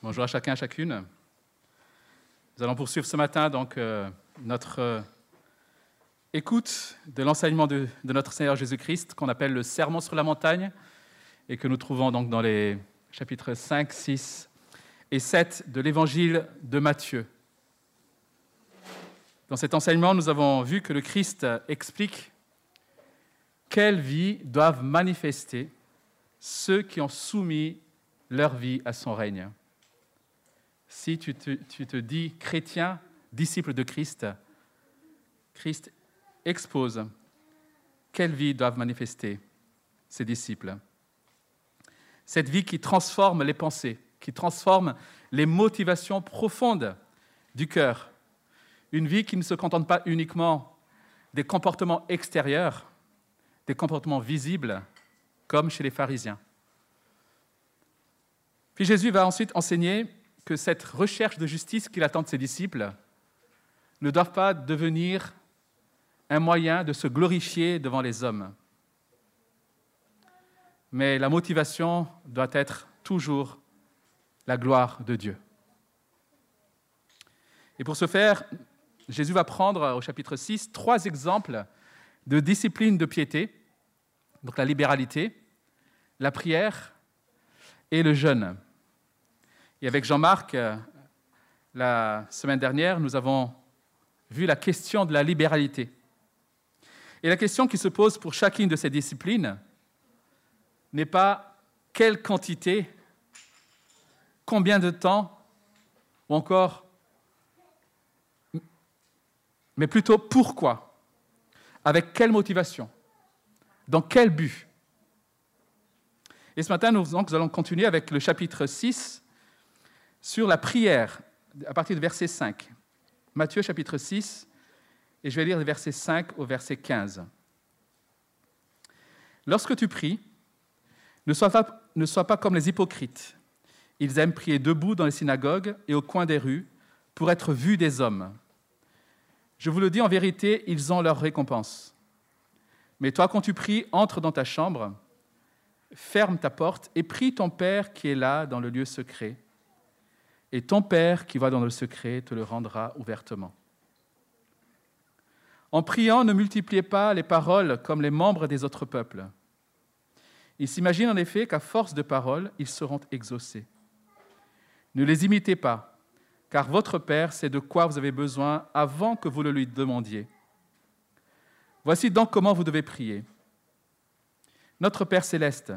Bonjour à chacun, à chacune. Nous allons poursuivre ce matin donc euh, notre euh, écoute de l'enseignement de, notre Seigneur Jésus-Christ qu'on appelle le Sermon sur la montagne et que nous trouvons donc dans les chapitres 5, 6 et 7 de l'évangile de Matthieu. Dans cet enseignement, nous avons vu que le Christ explique quelle vie doivent manifester ceux qui ont soumis leur vie à son règne. Si tu te, dis chrétien, disciple de Christ, Christ expose quelle vie doivent manifester ses disciples. Cette vie qui transforme les pensées, qui transforme les motivations profondes du cœur. Une vie qui ne se contente pas uniquement des comportements extérieurs, des comportements visibles, comme chez les pharisiens. Puis Jésus va ensuite enseigner que cette recherche de justice qu'il attend de ses disciples ne doit pas devenir un moyen de se glorifier devant les hommes. Mais la motivation doit être toujours la gloire de Dieu. Et pour ce faire, Jésus va prendre au chapitre 6 trois exemples de discipline de piété, donc la libéralité, la prière et le jeûne. Et avec Jean-Marc, euh, la semaine dernière, nous avons vu la question de la libéralité. Et la question qui se pose pour chacune de ces disciplines n'est pas quelle quantité, combien de temps, ou encore, mais plutôt pourquoi, avec quelle motivation, dans quel but. Et ce matin, nous, nous allons continuer avec le chapitre 6 sur la prière, à partir du verset 5. Matthieu chapitre 6, et je vais lire le verset 5 au verset 15. Lorsque tu pries, ne sois, pas, ne sois pas comme les hypocrites. Ils aiment prier debout dans les synagogues et au coin des rues pour être vus des hommes. Je vous le dis en vérité, ils ont leur récompense. Mais toi, quand tu pries, entre dans ta chambre, ferme ta porte et prie ton Père qui est là dans le lieu secret et ton Père qui va dans le secret te le rendra ouvertement. En priant, ne multipliez pas les paroles comme les membres des autres peuples. Ils s'imaginent en effet qu'à force de paroles, ils seront exaucés. Ne les imitez pas, car votre Père sait de quoi vous avez besoin avant que vous le lui demandiez. Voici donc comment vous devez prier. Notre Père céleste,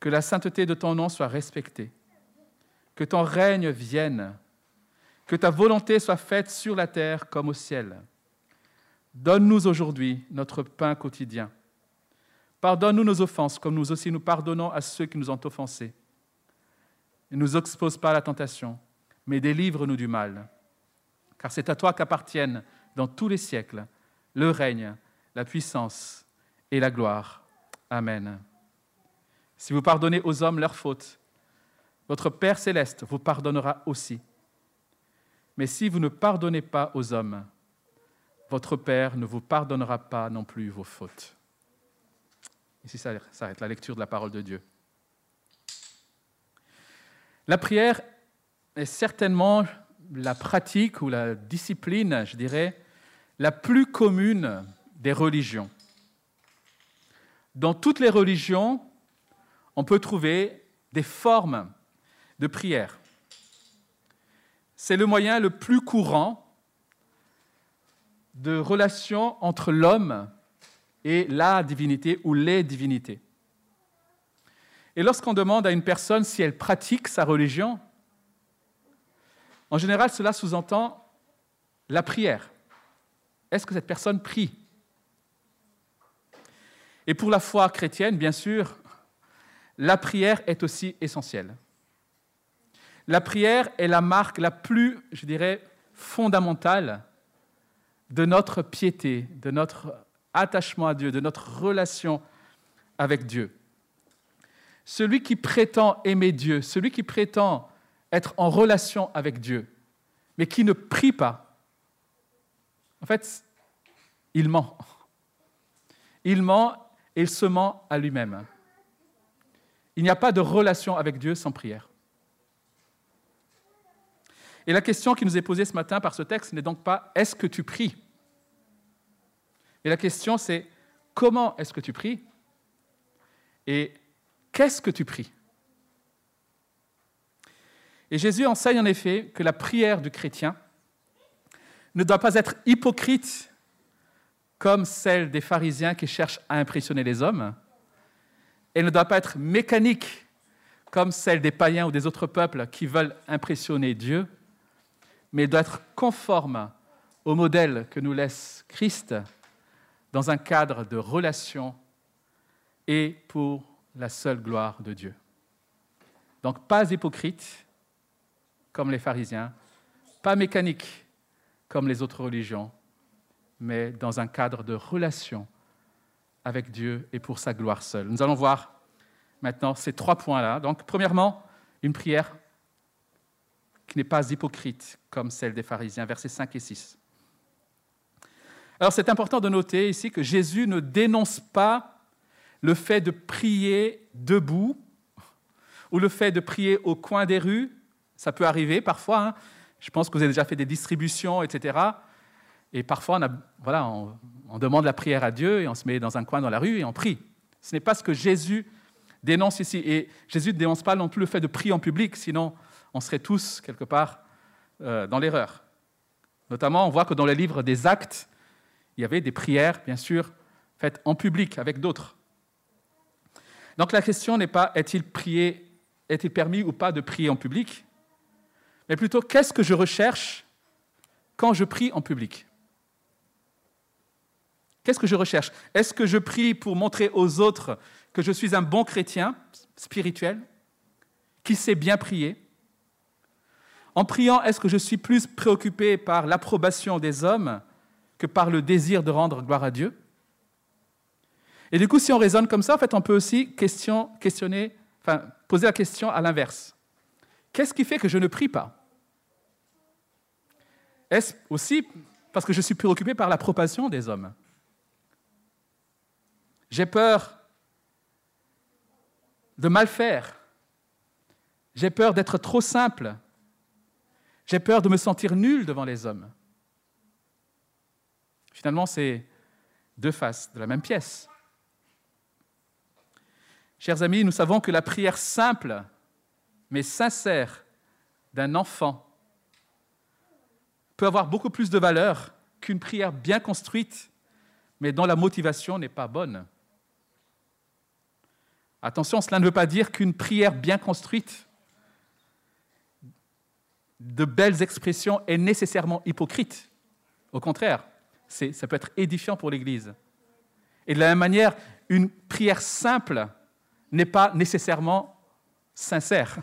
que la sainteté de ton nom soit respectée que ton règne vienne, que ta volonté soit faite sur la terre comme au ciel. Donne-nous aujourd'hui notre pain quotidien. Pardonne-nous nos offenses, comme nous aussi nous pardonnons à ceux qui nous ont offensés. Ne nous expose pas à la tentation, mais délivre-nous du mal. Car c'est à toi qu'appartiennent dans tous les siècles le règne, la puissance et la gloire. Amen. Si vous pardonnez aux hommes leurs fautes, votre Père céleste vous pardonnera aussi. Mais si vous ne pardonnez pas aux hommes, votre Père ne vous pardonnera pas non plus vos fautes. Ici s'arrête la lecture de la parole de Dieu. La prière est certainement la pratique ou la discipline, je dirais, la plus commune des religions. Dans toutes les religions, on peut trouver des formes de prière. C'est le moyen le plus courant de relation entre l'homme et la divinité ou les divinités. Et lorsqu'on demande à une personne si elle pratique sa religion, en général, cela sous-entend la prière. Est-ce que cette personne prie? Et pour la foi chrétienne, bien sûr, la prière est aussi essentielle. La prière est la marque la plus, je dirais, fondamentale de notre piété, de notre attachement à Dieu, de notre relation avec Dieu. Celui qui prétend aimer Dieu, celui qui prétend être en relation avec Dieu, mais qui ne prie pas, en fait, il ment. Il ment et il se ment à lui-même. Il n'y a pas de relation avec Dieu sans prière. Et la question qui nous est posée ce matin par ce texte n'est donc pas est-ce que tu pries? Et la question c'est comment est-ce que tu pries? Et qu'est-ce que tu pries? Et Jésus enseigne en effet que la prière du chrétien ne doit pas être hypocrite comme celle des pharisiens qui cherchent à impressionner les hommes. Elle ne doit pas être mécanique comme celle des païens ou des autres peuples qui veulent impressionner Dieu, mais doit être conforme au modèle que nous laisse Christ dans un cadre de relation et pour la seule gloire de Dieu. Donc pas hypocrite comme les pharisiens, pas mécanique comme les autres religions, mais dans un cadre de relation avec Dieu et pour sa gloire seule. Nous allons voir maintenant ces trois points-là. Donc, premièrement, une prière n'est pas hypocrite comme celle des pharisiens, versets 5 et 6. Alors, c'est important de noter ici que Jésus ne dénonce pas le fait de prier debout ou le fait de prier au coin des rues. Ça peut arriver parfois. Hein. Je pense que vous avez déjà fait des distributions, etc. Et parfois, on, voilà, on, demande la prière à Dieu et on se met dans un coin dans la rue et on prie. Ce n'est pas ce que Jésus dénonce ici. Et Jésus ne dénonce pas non plus le fait de prier en public, sinon on serait tous, quelque part, euh, dans l'erreur. Notamment, on voit que dans le livre des actes, il y avait des prières, bien sûr, faites en public avec d'autres. Donc la question n'est pas est-il permis ou pas de prier en public, mais plutôt qu'est-ce que je recherche quand je prie en public? Qu'est-ce que je recherche? Est-ce que je prie pour montrer aux autres que je suis un bon chrétien spirituel, qui sait bien prier? En priant, est-ce que je suis plus préoccupé par l'approbation des hommes que par le désir de rendre gloire à Dieu? Et du coup, si on raisonne comme ça, en fait, on peut aussi question, questionner, poser la question à l'inverse. Qu'est-ce qui fait que je ne prie pas? Est-ce aussi parce que je suis préoccupé par l'approbation des hommes? J'ai peur de mal faire. J'ai peur d'être trop simple. J'ai peur de me sentir nul devant les hommes. Finalement, c'est deux faces de la même pièce. Chers amis, nous savons que la prière simple mais sincère d'un enfant peut avoir beaucoup plus de valeur qu'une prière bien construite mais dont la motivation n'est pas bonne. Attention, cela ne veut pas dire qu'une prière bien construite, de belles expressions, est nécessairement hypocrite. Au contraire, ça peut être édifiant pour l'Église. Et de la même manière, une prière simple n'est pas nécessairement sincère.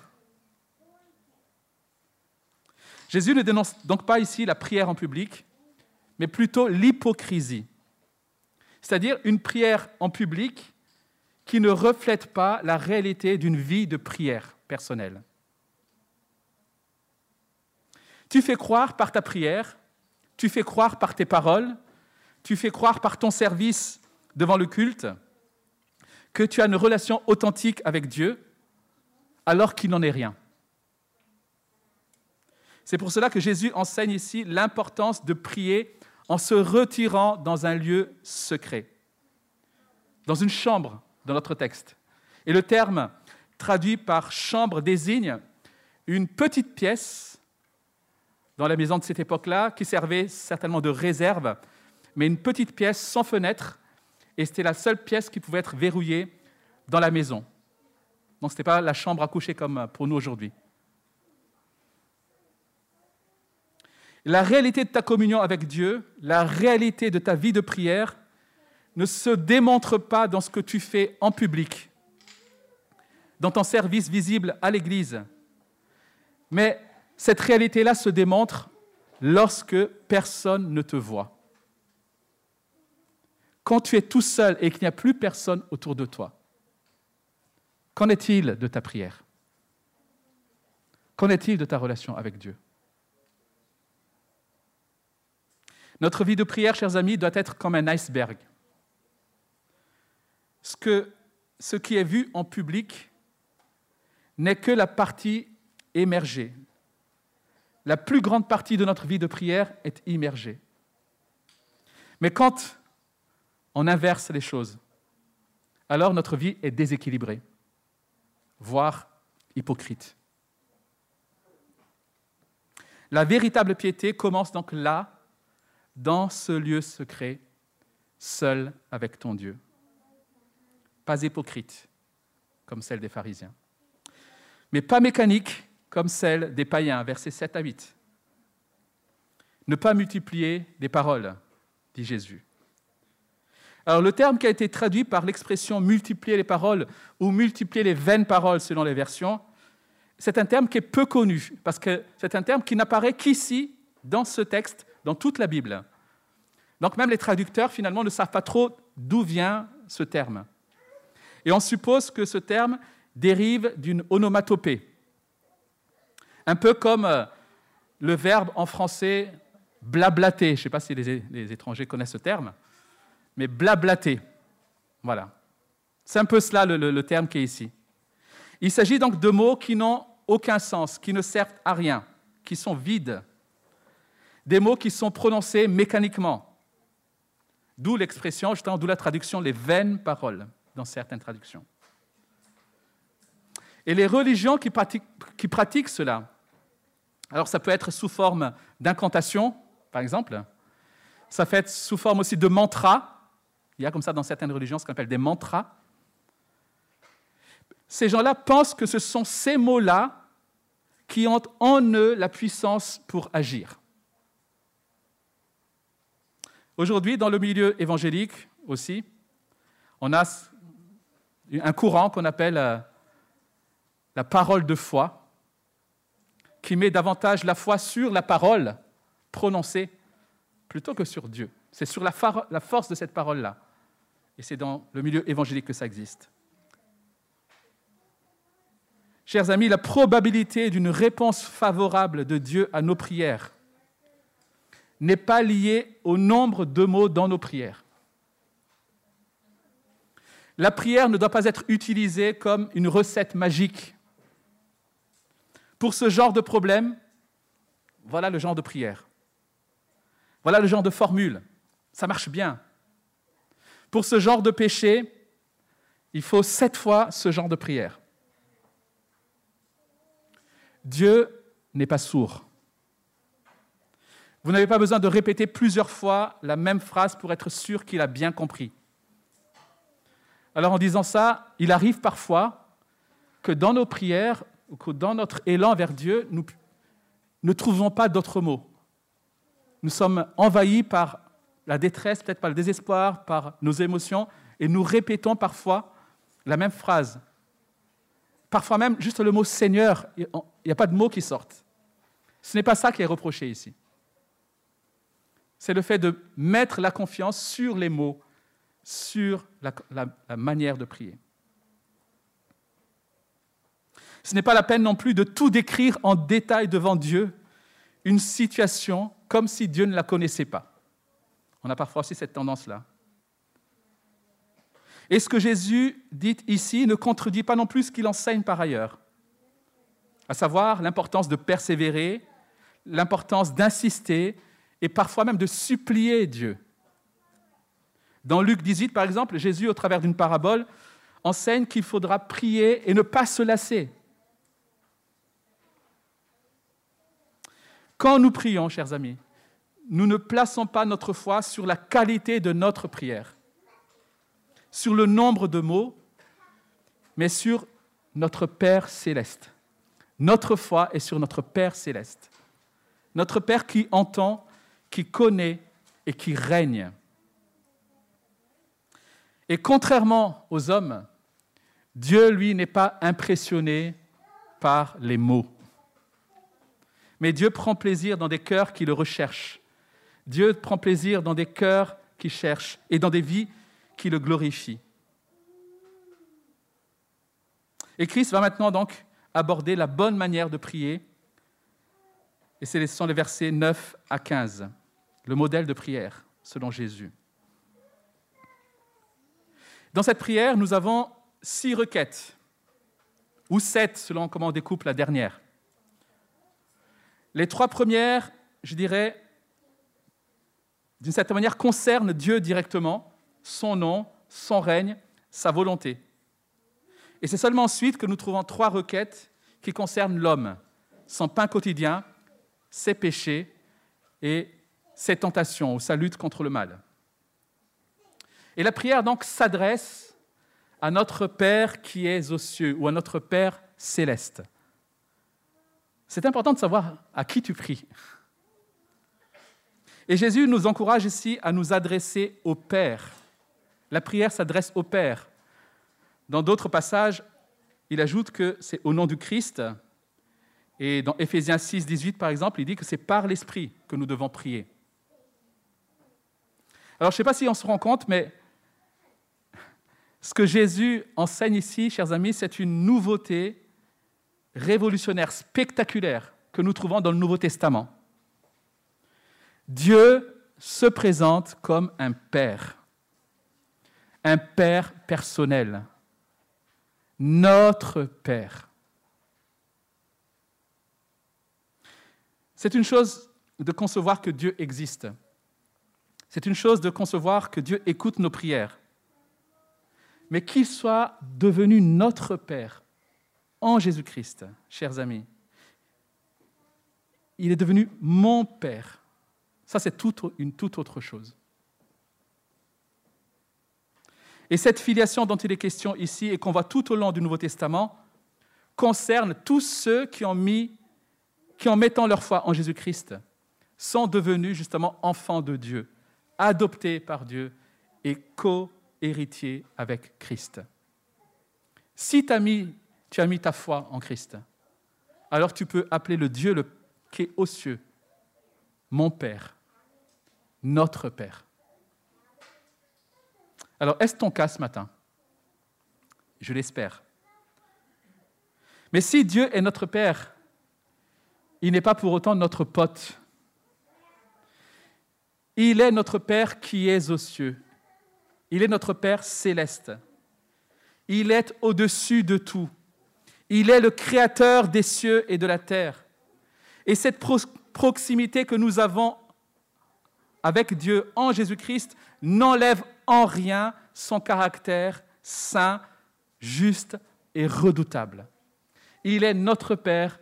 Jésus ne dénonce donc pas ici la prière en public, mais plutôt l'hypocrisie. C'est-à-dire une prière en public qui ne reflète pas la réalité d'une vie de prière personnelle. Tu fais croire par ta prière, tu fais croire par tes paroles, tu fais croire par ton service devant le culte que tu as une relation authentique avec Dieu alors qu'il n'en est rien. C'est pour cela que Jésus enseigne ici l'importance de prier en se retirant dans un lieu secret, dans une chambre dans notre texte. Et le terme traduit par chambre désigne une petite pièce dans la maison de cette époque-là qui servait certainement de réserve, mais une petite pièce sans fenêtre, et c'était la seule pièce qui pouvait être verrouillée dans la maison. Donc ce n'était pas la chambre à coucher comme pour nous aujourd'hui. La réalité de ta communion avec Dieu, la réalité de ta vie de prière, ne se démontre pas dans ce que tu fais en public, dans ton service visible à l'Église. Mais cette réalité-là se démontre lorsque personne ne te voit. Quand tu es tout seul et qu'il n'y a plus personne autour de toi, qu'en est-il de ta prière? Qu'en est-il de ta relation avec Dieu? Notre vie de prière, chers amis, doit être comme un iceberg. Ce, que, ce qui est vu en public n'est que la partie émergée, la plus grande partie de notre vie de prière est immergée. Mais quand on inverse les choses, alors notre vie est déséquilibrée, voire hypocrite. La véritable piété commence donc là, dans ce lieu secret, seul avec ton Dieu. Pas hypocrite, comme celle des pharisiens, mais pas mécanique, comme celle des païens, versets 7 à 8. Ne pas multiplier des paroles, dit Jésus. Alors le terme qui a été traduit par l'expression multiplier les paroles ou multiplier les vaines paroles selon les versions, c'est un terme qui est peu connu, parce que c'est un terme qui n'apparaît qu'ici, dans ce texte, dans toute la Bible. Donc même les traducteurs, finalement, ne savent pas trop d'où vient ce terme. Et on suppose que ce terme dérive d'une onomatopée, un peu comme euh, le verbe en français blablater. Je ne sais pas si les, étrangers connaissent ce terme, mais blablater. Voilà. C'est un peu cela le terme qui est ici. Il s'agit donc de mots qui n'ont aucun sens, qui ne servent à rien, qui sont vides. Des mots qui sont prononcés mécaniquement. D'où l'expression, justement, d'où la traduction les vaines paroles dans certaines traductions. Et les religions qui pratiquent, qui pratiquent cela, alors ça peut être sous forme d'incantation, par exemple, ça peut être sous forme aussi de mantra. Il y a comme ça dans certaines religions ce qu'on appelle des mantras ces gens-là pensent que ce sont ces mots-là qui ont en eux la puissance pour agir. Aujourd'hui, dans le milieu évangélique aussi, on a un courant qu'on appelle euh, la parole de foi, qui met davantage la foi sur la parole prononcée plutôt que sur Dieu. C'est sur la, force de cette parole-là. Et c'est dans le milieu évangélique que ça existe. Chers amis, la probabilité d'une réponse favorable de Dieu à nos prières n'est pas liée au nombre de mots dans nos prières. La prière ne doit pas être utilisée comme une recette magique. Pour ce genre de problème, voilà le genre de prière. Voilà le genre de formule. Ça marche bien. Pour ce genre de péché, il faut sept fois ce genre de prière. Dieu n'est pas sourd. Vous n'avez pas besoin de répéter plusieurs fois la même phrase pour être sûr qu'il a bien compris. Alors en disant ça, il arrive parfois que dans nos prières que dans notre élan vers Dieu, nous ne trouvons pas d'autres mots. Nous sommes envahis par la détresse, peut-être par le désespoir, par nos émotions, et nous répétons parfois la même phrase Parfois même, juste le mot Seigneur, il n'y a pas de mots qui sortent. Ce n'est pas ça qui est reproché ici. C'est le fait de mettre la confiance sur les mots, sur la, manière de prier. Ce n'est pas la peine non plus de tout décrire en détail devant Dieu, une situation comme si Dieu ne la connaissait pas. On a parfois aussi cette tendance-là. Et ce que Jésus dit ici ne contredit pas non plus ce qu'il enseigne par ailleurs, à savoir l'importance de persévérer, l'importance d'insister et parfois même de supplier Dieu. Dans Luc 18, par exemple, Jésus, au travers d'une parabole, enseigne qu'il faudra prier et ne pas se lasser. Quand nous prions, chers amis, nous ne plaçons pas notre foi sur la qualité de notre prière sur le nombre de mots, mais sur notre Père céleste. Notre foi est sur notre Père céleste. Notre Père qui entend, qui connaît et qui règne. Et contrairement aux hommes, Dieu, lui, n'est pas impressionné par les mots. Mais Dieu prend plaisir dans des cœurs qui le recherchent. Dieu prend plaisir dans des cœurs qui cherchent et dans des vies qui le glorifie. Et Christ va maintenant donc aborder la bonne manière de prier. Et ce sont les versets 9 à 15, le modèle de prière selon Jésus. Dans cette prière, nous avons six requêtes, ou sept selon comment on découpe la dernière. Les trois premières, je dirais, d'une certaine manière, concernent Dieu directement, son nom, son règne, sa volonté. Et c'est seulement ensuite que nous trouvons trois requêtes qui concernent l'homme, son pain quotidien, ses péchés et ses tentations ou sa lutte contre le mal. Et la prière donc s'adresse à notre Père qui est aux cieux ou à notre Père céleste. C'est important de savoir à qui tu pries. Et Jésus nous encourage ici à nous adresser au Père. La prière s'adresse au Père. Dans d'autres passages, il ajoute que c'est au nom du Christ. Et dans Éphésiens 6, 18, par exemple, il dit que c'est par l'Esprit que nous devons prier. Alors, je ne sais pas si on se rend compte, mais ce que Jésus enseigne ici, chers amis, c'est une nouveauté révolutionnaire, spectaculaire que nous trouvons dans le Nouveau Testament. Dieu se présente comme un Père, un Père personnel, notre Père. C'est une chose de concevoir que Dieu existe. C'est une chose de concevoir que Dieu écoute nos prières. Mais qu'il soit devenu notre Père en Jésus-Christ, chers amis. Il est devenu mon Père. Ça, c'est une toute autre chose. Et cette filiation dont il est question ici et qu'on voit tout au long du Nouveau Testament concerne tous ceux qui ont mis, qui en mettant leur foi en Jésus-Christ, sont devenus justement enfants de Dieu, adoptés par Dieu et co-héritiers avec Christ. Si tu as mis tu as mis ta foi en Christ. Alors tu peux appeler le Dieu qui est aux cieux, mon Père, notre Père. Alors, est-ce ton cas ce matin? Je l'espère. Mais si Dieu est notre Père, il n'est pas pour autant notre pote. Il est notre Père qui est aux cieux. Il est notre Père céleste. Il est au-dessus de tout. Il est le créateur des cieux et de la terre. Et cette proximité que nous avons avec Dieu en Jésus-Christ n'enlève en rien son caractère saint, juste et redoutable. Il est notre Père,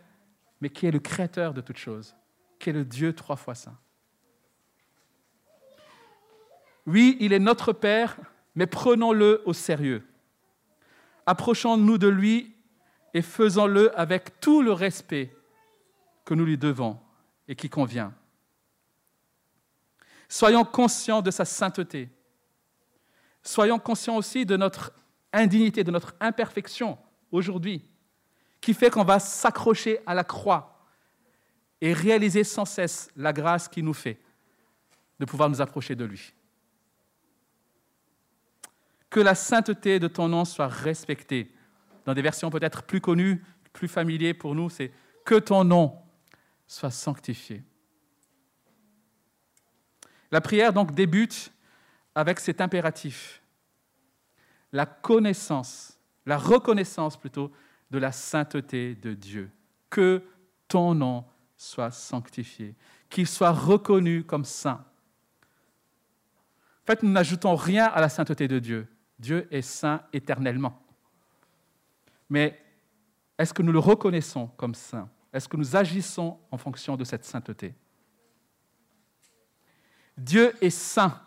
mais qui est le créateur de toutes choses, qui est le Dieu trois fois saint. Oui, il est notre Père, mais prenons-le au sérieux. Approchons-nous de lui et faisons-le avec tout le respect que nous lui devons et qui convient. Soyons conscients de sa sainteté. Soyons conscients aussi de notre indignité, de notre imperfection aujourd'hui, qui fait qu'on va s'accrocher à la croix et réaliser sans cesse la grâce qui nous fait de pouvoir nous approcher de lui. Que la sainteté de ton nom soit respectée dans des versions peut-être plus connues, plus familières pour nous, c'est que ton nom soit sanctifié. La prière donc débute avec cet impératif, la connaissance, la reconnaissance plutôt de la sainteté de Dieu. Que ton nom soit sanctifié, qu'il soit reconnu comme saint. En fait, nous n'ajoutons rien à la sainteté de Dieu. Dieu est saint éternellement. Mais est-ce que nous le reconnaissons comme saint? Est-ce que nous agissons en fonction de cette sainteté? Dieu est saint.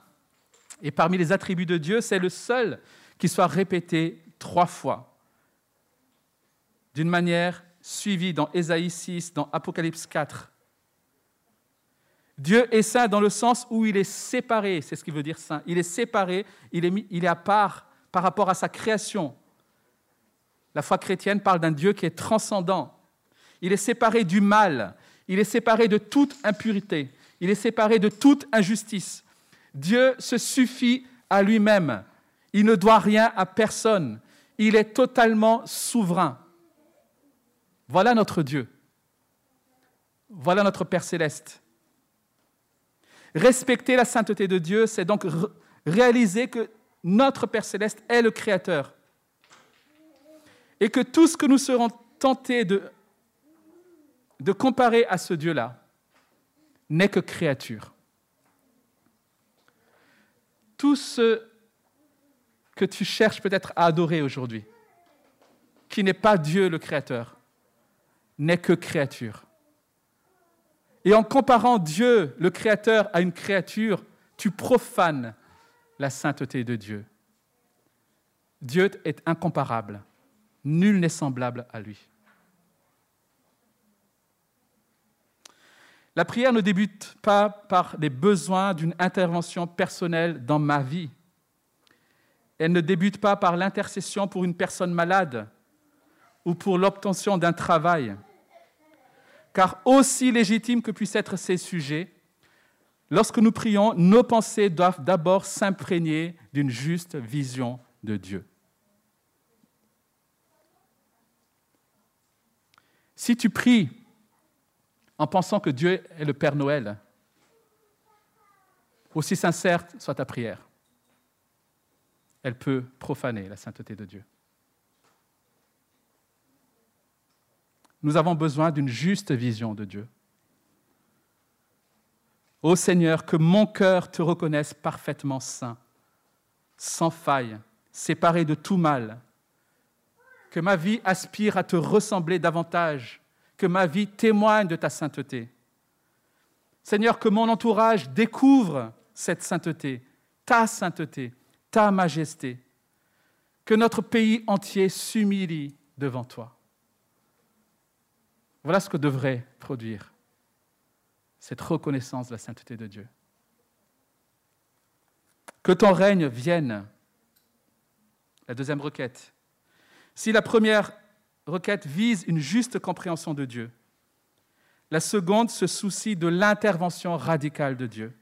Et parmi les attributs de Dieu, c'est le seul qui soit répété trois fois, d'une manière suivie dans Ésaïe 6, dans Apocalypse 4. Dieu est saint dans le sens où il est séparé, c'est ce qui veut dire saint. Il est séparé, il est, il est à part par rapport à sa création. La foi chrétienne parle d'un Dieu qui est transcendant. Il est séparé du mal. Il est séparé de toute impurité. Il est séparé de toute injustice. Dieu se suffit à lui-même. Il ne doit rien à personne. Il est totalement souverain. Voilà notre Dieu. Voilà notre Père céleste. Respecter la sainteté de Dieu, c'est donc réaliser que notre Père céleste est le Créateur et que tout ce que nous serons tentés de, comparer à ce Dieu-là n'est que créature. Tout ce que tu cherches peut-être à adorer aujourd'hui, qui n'est pas Dieu le Créateur, n'est que créature. Et en comparant Dieu, le Créateur, à une créature, tu profanes la sainteté de Dieu. Dieu est incomparable. Nul n'est semblable à lui. La prière ne débute pas par les besoins d'une intervention personnelle dans ma vie. Elle ne débute pas par l'intercession pour une personne malade ou pour l'obtention d'un travail. Car aussi légitimes que puissent être ces sujets, lorsque nous prions, nos pensées doivent d'abord s'imprégner d'une juste vision de Dieu. Si tu pries en pensant que Dieu est le Père Noël, aussi sincère soit ta prière, elle peut profaner la sainteté de Dieu. Nous avons besoin d'une juste vision de Dieu. Ô Seigneur, que mon cœur te reconnaisse parfaitement saint, sans faille, séparé de tout mal, que ma vie aspire à te ressembler davantage, que ma vie témoigne de ta sainteté. Seigneur, que mon entourage découvre cette sainteté, ta sainteté, ta majesté, que notre pays entier s'humilie devant toi. Voilà ce que devrait produire cette reconnaissance de la sainteté de Dieu. Que ton règne vienne. La deuxième requête. Si la première requête vise une juste compréhension de Dieu, la seconde se soucie de l'intervention radicale de Dieu.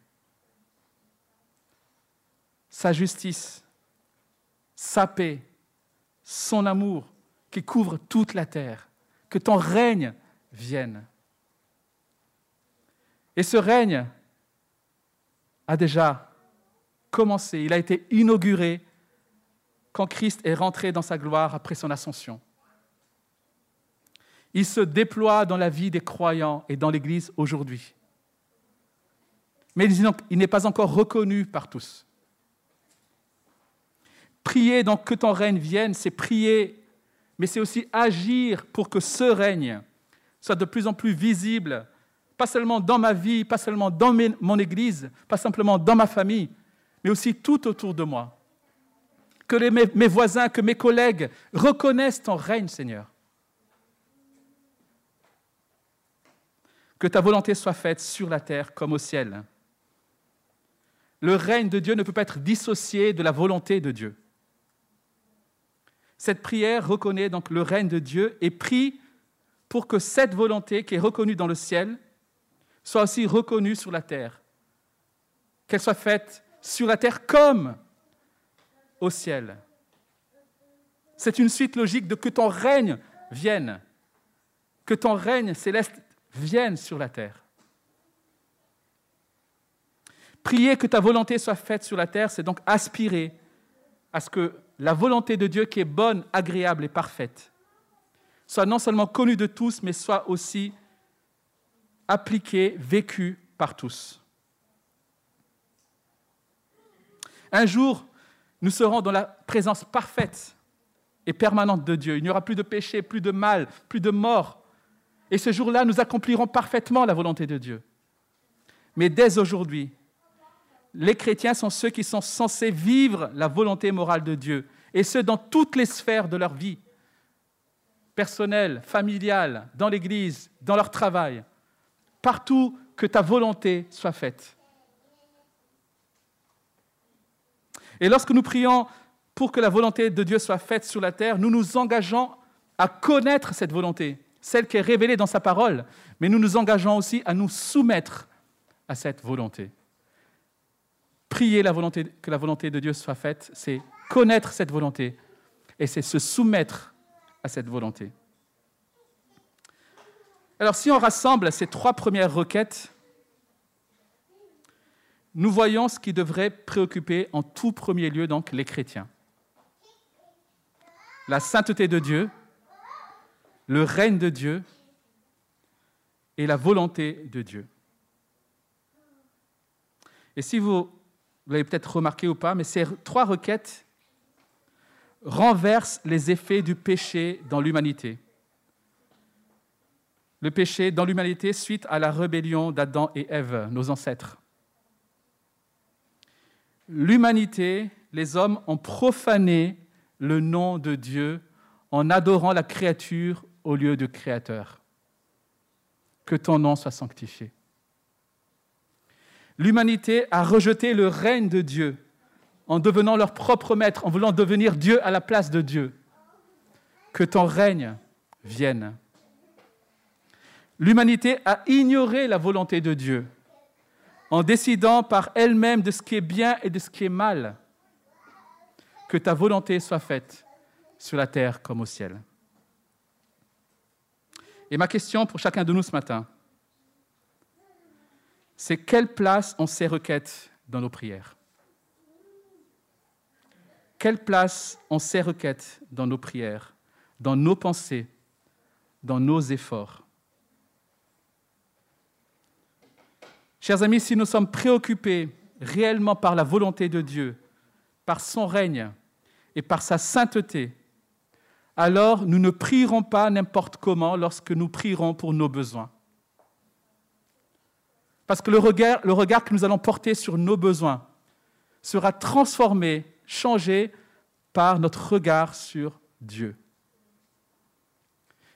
Sa justice, sa paix, son amour qui couvre toute la terre, que ton règne vienne. Et ce règne a déjà commencé, il a été inauguré quand Christ est rentré dans sa gloire après son ascension. Il se déploie dans la vie des croyants et dans l'Église aujourd'hui. Mais il n'est pas encore reconnu par tous. Prier donc que ton règne vienne, c'est prier, mais c'est aussi agir pour que ce règne soit de plus en plus visible, pas seulement dans ma vie, pas seulement dans mon Église, pas simplement dans ma famille, mais aussi tout autour de moi que mes, voisins, que mes collègues reconnaissent ton règne, Seigneur. Que ta volonté soit faite sur la terre comme au ciel. Le règne de Dieu ne peut pas être dissocié de la volonté de Dieu. Cette prière reconnaît donc le règne de Dieu et prie pour que cette volonté qui est reconnue dans le ciel soit aussi reconnue sur la terre. Qu'elle soit faite sur la terre comme au ciel. C'est une suite logique de que ton règne vienne, que ton règne céleste vienne sur la terre. Prier que ta volonté soit faite sur la terre, c'est donc aspirer à ce que la volonté de Dieu qui est bonne, agréable et parfaite soit non seulement connue de tous, mais soit aussi appliquée, vécue par tous. Un jour, nous serons dans la présence parfaite et permanente de Dieu. Il n'y aura plus de péché, plus de mal, plus de mort. Et ce jour-là, nous accomplirons parfaitement la volonté de Dieu. Mais dès aujourd'hui, les chrétiens sont ceux qui sont censés vivre la volonté morale de Dieu, et ce, dans toutes les sphères de leur vie, personnelle, familiale, dans l'Église, dans leur travail, partout que ta volonté soit faite. Et lorsque nous prions pour que la volonté de Dieu soit faite sur la terre, nous nous engageons à connaître cette volonté, celle qui est révélée dans sa parole, mais nous nous engageons aussi à nous soumettre à cette volonté. Prier que la volonté de Dieu soit faite, c'est connaître cette volonté et c'est se soumettre à cette volonté. Alors si on rassemble ces trois premières requêtes, nous voyons ce qui devrait préoccuper en tout premier lieu donc les chrétiens. La sainteté de Dieu, le règne de Dieu et la volonté de Dieu. Et si vous, l'avez peut-être remarqué ou pas, mais ces trois requêtes renversent les effets du péché dans l'humanité. Le péché dans l'humanité suite à la rébellion d'Adam et Ève, nos ancêtres. L'humanité, les hommes ont profané le nom de Dieu en adorant la créature au lieu du Créateur. Que ton nom soit sanctifié. L'humanité a rejeté le règne de Dieu en devenant leur propre maître, en voulant devenir Dieu à la place de Dieu. Que ton règne vienne. L'humanité a ignoré la volonté de Dieu en décidant par elle-même de ce qui est bien et de ce qui est mal. Que ta volonté soit faite sur la terre comme au ciel. Et ma question pour chacun de nous ce matin, c'est quelle place ont ces requêtes dans nos prières? Quelle place ont ces requêtes dans nos prières, dans nos pensées, dans nos efforts? Chers amis, si nous sommes préoccupés réellement par la volonté de Dieu, par son règne et par sa sainteté, alors nous ne prierons pas n'importe comment lorsque nous prierons pour nos besoins. Parce que le regard, que nous allons porter sur nos besoins sera transformé, changé par notre regard sur Dieu.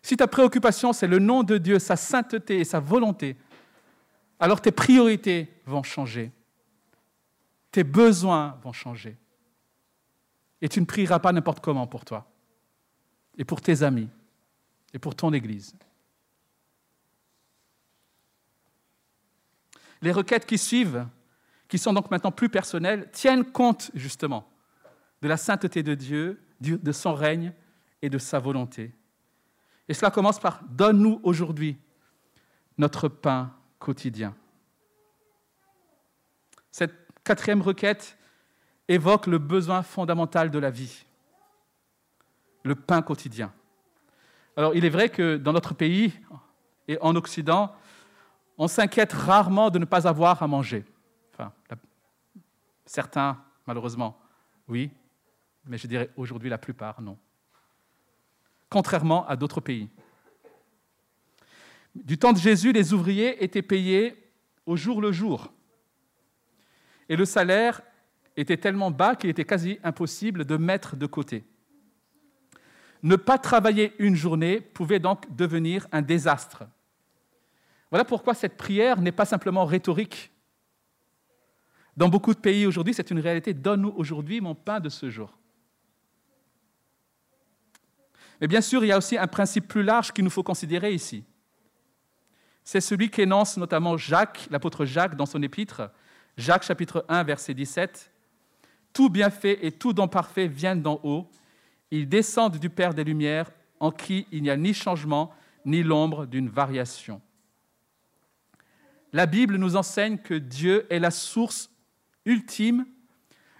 Si ta préoccupation, c'est le nom de Dieu, sa sainteté et sa volonté, alors tes priorités vont changer. Tes besoins vont changer. Et tu ne prieras pas n'importe comment pour toi, et pour tes amis, et pour ton Église. Les requêtes qui suivent, qui sont donc maintenant plus personnelles, tiennent compte justement de la sainteté de Dieu, de son règne et de sa volonté. Et cela commence par Donne-nous aujourd'hui notre pain quotidien. Cette quatrième requête évoque le besoin fondamental de la vie, le pain quotidien. Alors il est vrai que dans notre pays et en Occident, on s'inquiète rarement de ne pas avoir à manger. Enfin, certains, malheureusement, oui, mais je dirais aujourd'hui la plupart, non. Contrairement à d'autres pays. Du temps de Jésus, les ouvriers étaient payés au jour le jour. Et le salaire était tellement bas qu'il était quasi impossible de mettre de côté. Ne pas travailler une journée pouvait donc devenir un désastre. Voilà pourquoi cette prière n'est pas simplement rhétorique. Dans beaucoup de pays aujourd'hui, c'est une réalité. Donne-nous aujourd'hui mon pain de ce jour. Mais bien sûr, il y a aussi un principe plus large qu'il nous faut considérer ici. C'est celui qu'énonce notamment Jacques, l'apôtre Jacques, dans son épître, Jacques chapitre 1, verset 17. Tout bienfait et tout don parfait viennent d'en haut. Ils descendent du Père des Lumières, en qui il n'y a ni changement, ni l'ombre d'une variation. La Bible nous enseigne que Dieu est la source ultime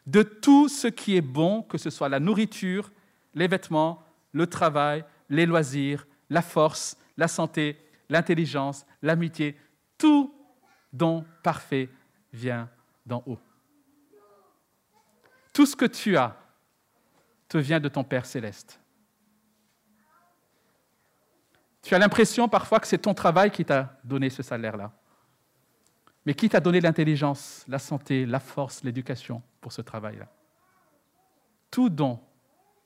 de tout ce qui est bon, que ce soit la nourriture, les vêtements, le travail, les loisirs, la force, la santé, l'intelligence, l'amitié, tout don parfait vient d'en haut. Tout ce que tu as te vient de ton Père céleste. Tu as l'impression parfois que c'est ton travail qui t'a donné ce salaire-là. Mais qui t'a donné l'intelligence, la santé, la force, l'éducation pour ce travail-là Tout don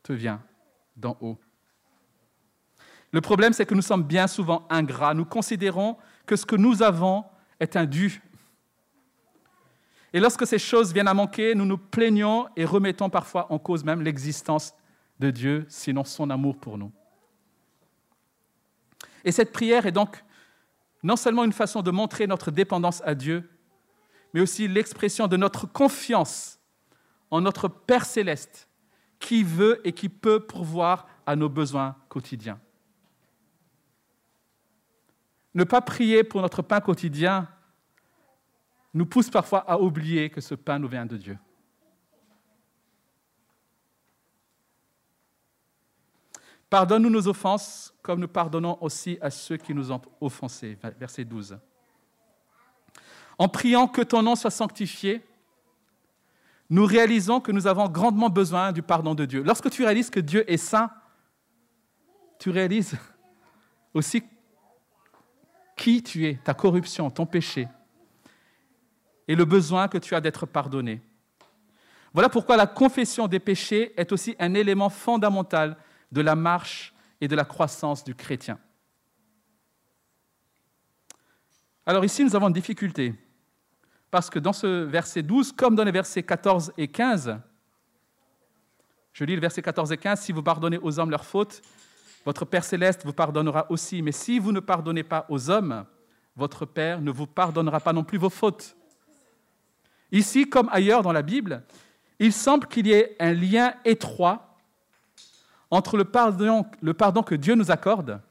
te vient d'en haut. Le problème, c'est que nous sommes bien souvent ingrats. Nous considérons que ce que nous avons est un dû. Et lorsque ces choses viennent à manquer, nous nous plaignons et remettons parfois en cause même l'existence de Dieu, sinon son amour pour nous. Et cette prière est donc non seulement une façon de montrer notre dépendance à Dieu, mais aussi l'expression de notre confiance en notre Père céleste, qui veut et qui peut pourvoir à nos besoins quotidiens. Ne pas prier pour notre pain quotidien nous pousse parfois à oublier que ce pain nous vient de Dieu. Pardonne-nous nos offenses, comme nous pardonnons aussi à ceux qui nous ont offensés. Verset 12. En priant que ton nom soit sanctifié, nous réalisons que nous avons grandement besoin du pardon de Dieu. Lorsque tu réalises que Dieu est saint, tu réalises aussi qui tu es, ta corruption, ton péché, et le besoin que tu as d'être pardonné. Voilà pourquoi la confession des péchés est aussi un élément fondamental de la marche et de la croissance du chrétien. Alors ici, nous avons une difficulté, parce que dans ce verset 12, comme dans les versets 14 et 15, je lis le verset 14 et 15, si vous pardonnez aux hommes leurs fautes, votre Père céleste vous pardonnera aussi. Mais si vous ne pardonnez pas aux hommes, votre Père ne vous pardonnera pas non plus vos fautes. Ici, comme ailleurs dans la Bible, il semble qu'il y ait un lien étroit entre le pardon, que Dieu nous accorde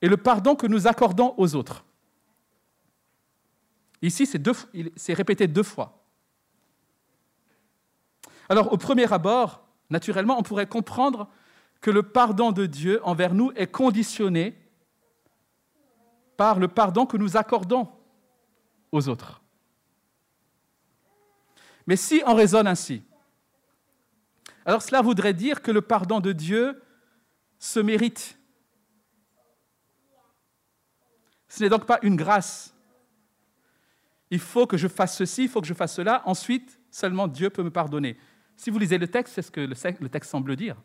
et le pardon que nous accordons aux autres. Ici, c'est répété deux fois. Alors, au premier abord, naturellement, on pourrait comprendre que le pardon de Dieu envers nous est conditionné par le pardon que nous accordons aux autres. Mais si on raisonne ainsi, alors cela voudrait dire que le pardon de Dieu se mérite. Ce n'est donc pas une grâce. Il faut que je fasse ceci, il faut que je fasse cela, ensuite seulement Dieu peut me pardonner. Si vous lisez le texte, c'est ce que le texte semble dire.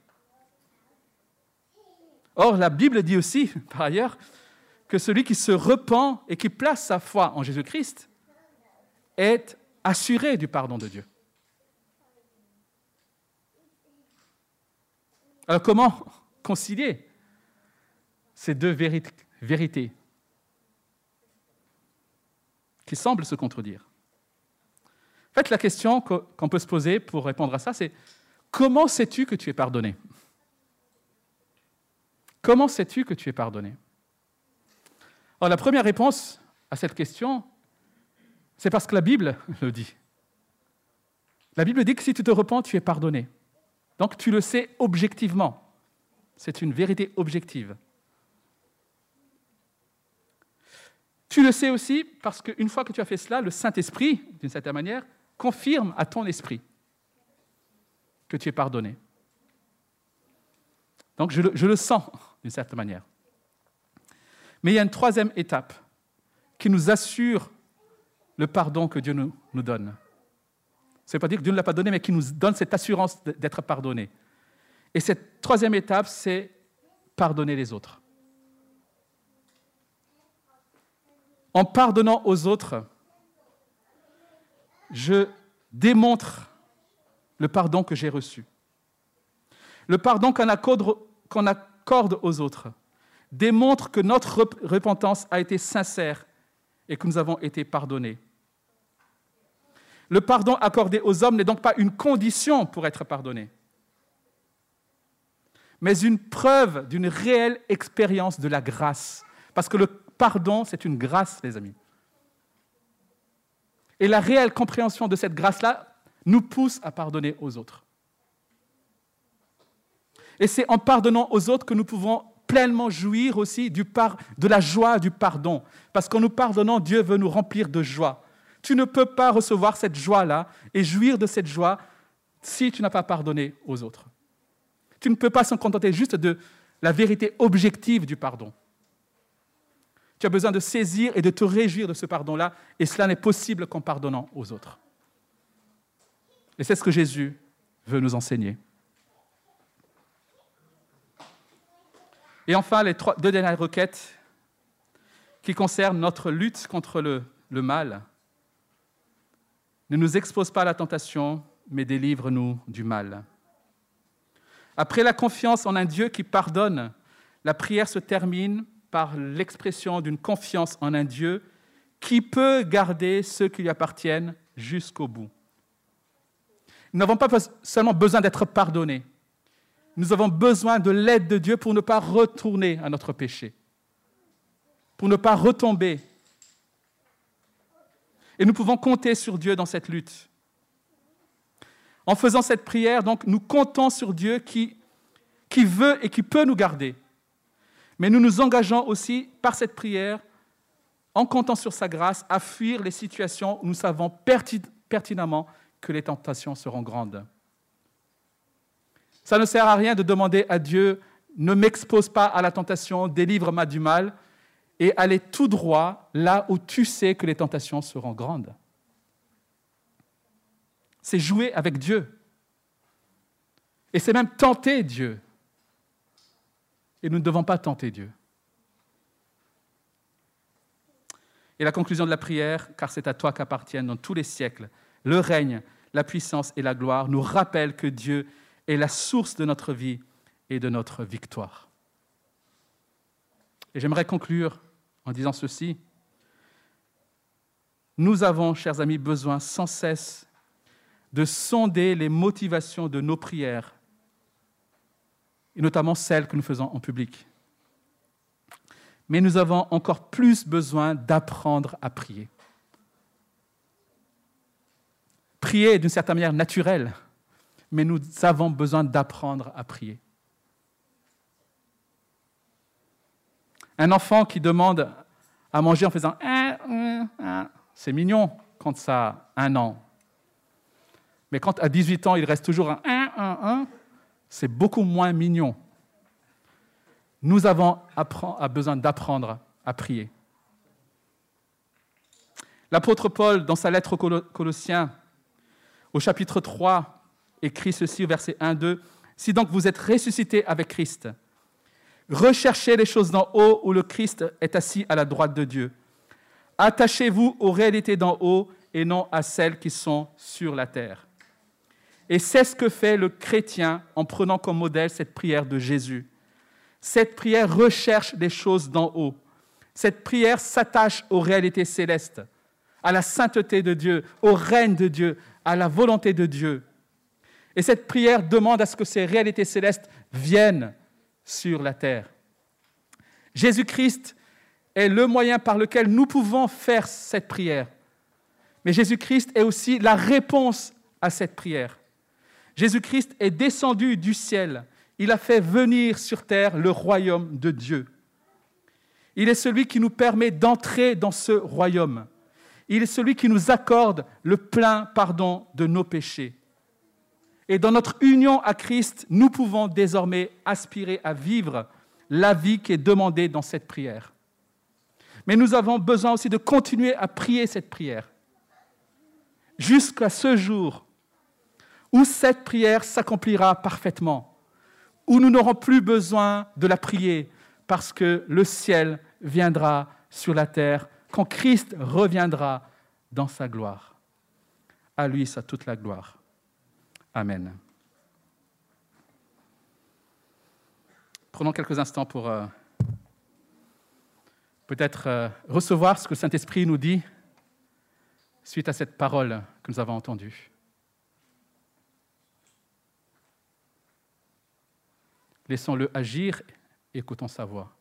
Or, la Bible dit aussi, par ailleurs, que celui qui se repent et qui place sa foi en Jésus-Christ est assuré du pardon de Dieu. Alors comment concilier ces deux vérités qui semblent se contredire? En fait, la question qu'on peut se poser pour répondre à ça, c'est comment sais-tu que tu es pardonné? Comment sais-tu que tu es pardonné? Alors la première réponse à cette question, c'est parce que la Bible le dit. La Bible dit que si tu te repens, tu es pardonné. Donc tu le sais objectivement. C'est une vérité objective. Tu le sais aussi parce qu'une fois que tu as fait cela, le Saint-Esprit, d'une certaine manière, confirme à ton esprit que tu es pardonné. Donc je le, je le sens d'une certaine manière. Mais il y a une troisième étape qui nous assure le pardon que Dieu nous, donne. Ce n'est pas dire que Dieu ne l'a pas donné, mais qui nous donne cette assurance d'être pardonné. Et cette troisième étape, c'est pardonner les autres. En pardonnant aux autres, je démontre le pardon que j'ai reçu. Le pardon qu'on accorde, qu'on accorde aux autres démontre que notre repentance a été sincère et que nous avons été pardonnés. Le pardon accordé aux hommes n'est donc pas une condition pour être pardonné, mais une preuve d'une réelle expérience de la grâce. Parce que le pardon, c'est une grâce, les amis. Et la réelle compréhension de cette grâce-là nous pousse à pardonner aux autres. Et c'est en pardonnant aux autres que nous pouvons pleinement jouir aussi de la joie du pardon. Parce qu'en nous pardonnant, Dieu veut nous remplir de joie. Tu ne peux pas recevoir cette joie-là et jouir de cette joie si tu n'as pas pardonné aux autres. Tu ne peux pas s'en contenter juste de la vérité objective du pardon. Tu as besoin de saisir et de te réjouir de ce pardon-là, et cela n'est possible qu'en pardonnant aux autres. Et c'est ce que Jésus veut nous enseigner. Et enfin, les deux dernières requêtes qui concernent notre lutte contre le, le mal. Ne nous expose pas à la tentation, mais délivre-nous du mal. Après la confiance en un Dieu qui pardonne, la prière se termine par l'expression d'une confiance en un Dieu qui peut garder ceux qui lui appartiennent jusqu'au bout. Nous n'avons pas seulement besoin d'être pardonnés, nous avons besoin de l'aide de Dieu pour ne pas retourner à notre péché, pour ne pas retomber. Et nous pouvons compter sur Dieu dans cette lutte. En faisant cette prière, donc, nous comptons sur Dieu qui, qui veut et qui peut nous garder. Mais nous nous engageons aussi par cette prière, en comptant sur sa grâce, à fuir les situations où nous savons pertinemment que les tentations seront grandes. Ça ne sert à rien de demander à Dieu, ne m'expose pas à la tentation, délivre-moi du mal, et aller tout droit là où tu sais que les tentations seront grandes. C'est jouer avec Dieu. Et c'est même tenter Dieu. Et nous ne devons pas tenter Dieu. Et la conclusion de la prière, car c'est à toi qu'appartiennent dans tous les siècles le règne, la puissance et la gloire, nous rappelle que Dieu est la source de notre vie et de notre victoire. Et j'aimerais conclure en disant ceci. Nous avons, chers amis, besoin sans cesse de sonder les motivations de nos prières, et notamment celles que nous faisons en public. Mais nous avons encore plus besoin d'apprendre à prier. Prier est d'une certaine manière naturelle, mais nous avons besoin d'apprendre à prier. Un enfant qui demande à manger en faisant c'est mignon quand ça a un an. Mais quand à 18 ans, il reste toujours un 1, 1, 1, c'est beaucoup moins mignon. Nous avons besoin d'apprendre à prier. L'apôtre Paul, dans sa lettre aux Colossiens, au chapitre 3, écrit ceci au verset 1, 2. Si donc vous êtes ressuscité avec Christ, recherchez les choses d'en haut où le Christ est assis à la droite de Dieu. Attachez-vous aux réalités d'en haut et non à celles qui sont sur la terre. Et c'est ce que fait le chrétien en prenant comme modèle cette prière de Jésus. Cette prière recherche les choses d'en haut. Cette prière s'attache aux réalités célestes, à la sainteté de Dieu, au règne de Dieu, à la volonté de Dieu. Et cette prière demande à ce que ces réalités célestes viennent sur la terre. Jésus-Christ est le moyen par lequel nous pouvons faire cette prière. Mais Jésus-Christ est aussi la réponse à cette prière. Jésus-Christ est descendu du ciel. Il a fait venir sur terre le royaume de Dieu. Il est celui qui nous permet d'entrer dans ce royaume. Il est celui qui nous accorde le plein pardon de nos péchés. Et dans notre union à Christ, nous pouvons désormais aspirer à vivre la vie qui est demandée dans cette prière. Mais nous avons besoin aussi de continuer à prier cette prière jusqu'à ce jour où cette prière s'accomplira parfaitement, où nous n'aurons plus besoin de la prier parce que le ciel viendra sur la terre quand Christ reviendra dans sa gloire. À lui, sa toute la gloire. Amen. Prenons quelques instants pour euh, peut-être euh, recevoir ce que le Saint-Esprit nous dit suite à cette parole que nous avons entendue. Laissons-le agir, écoutons sa voix.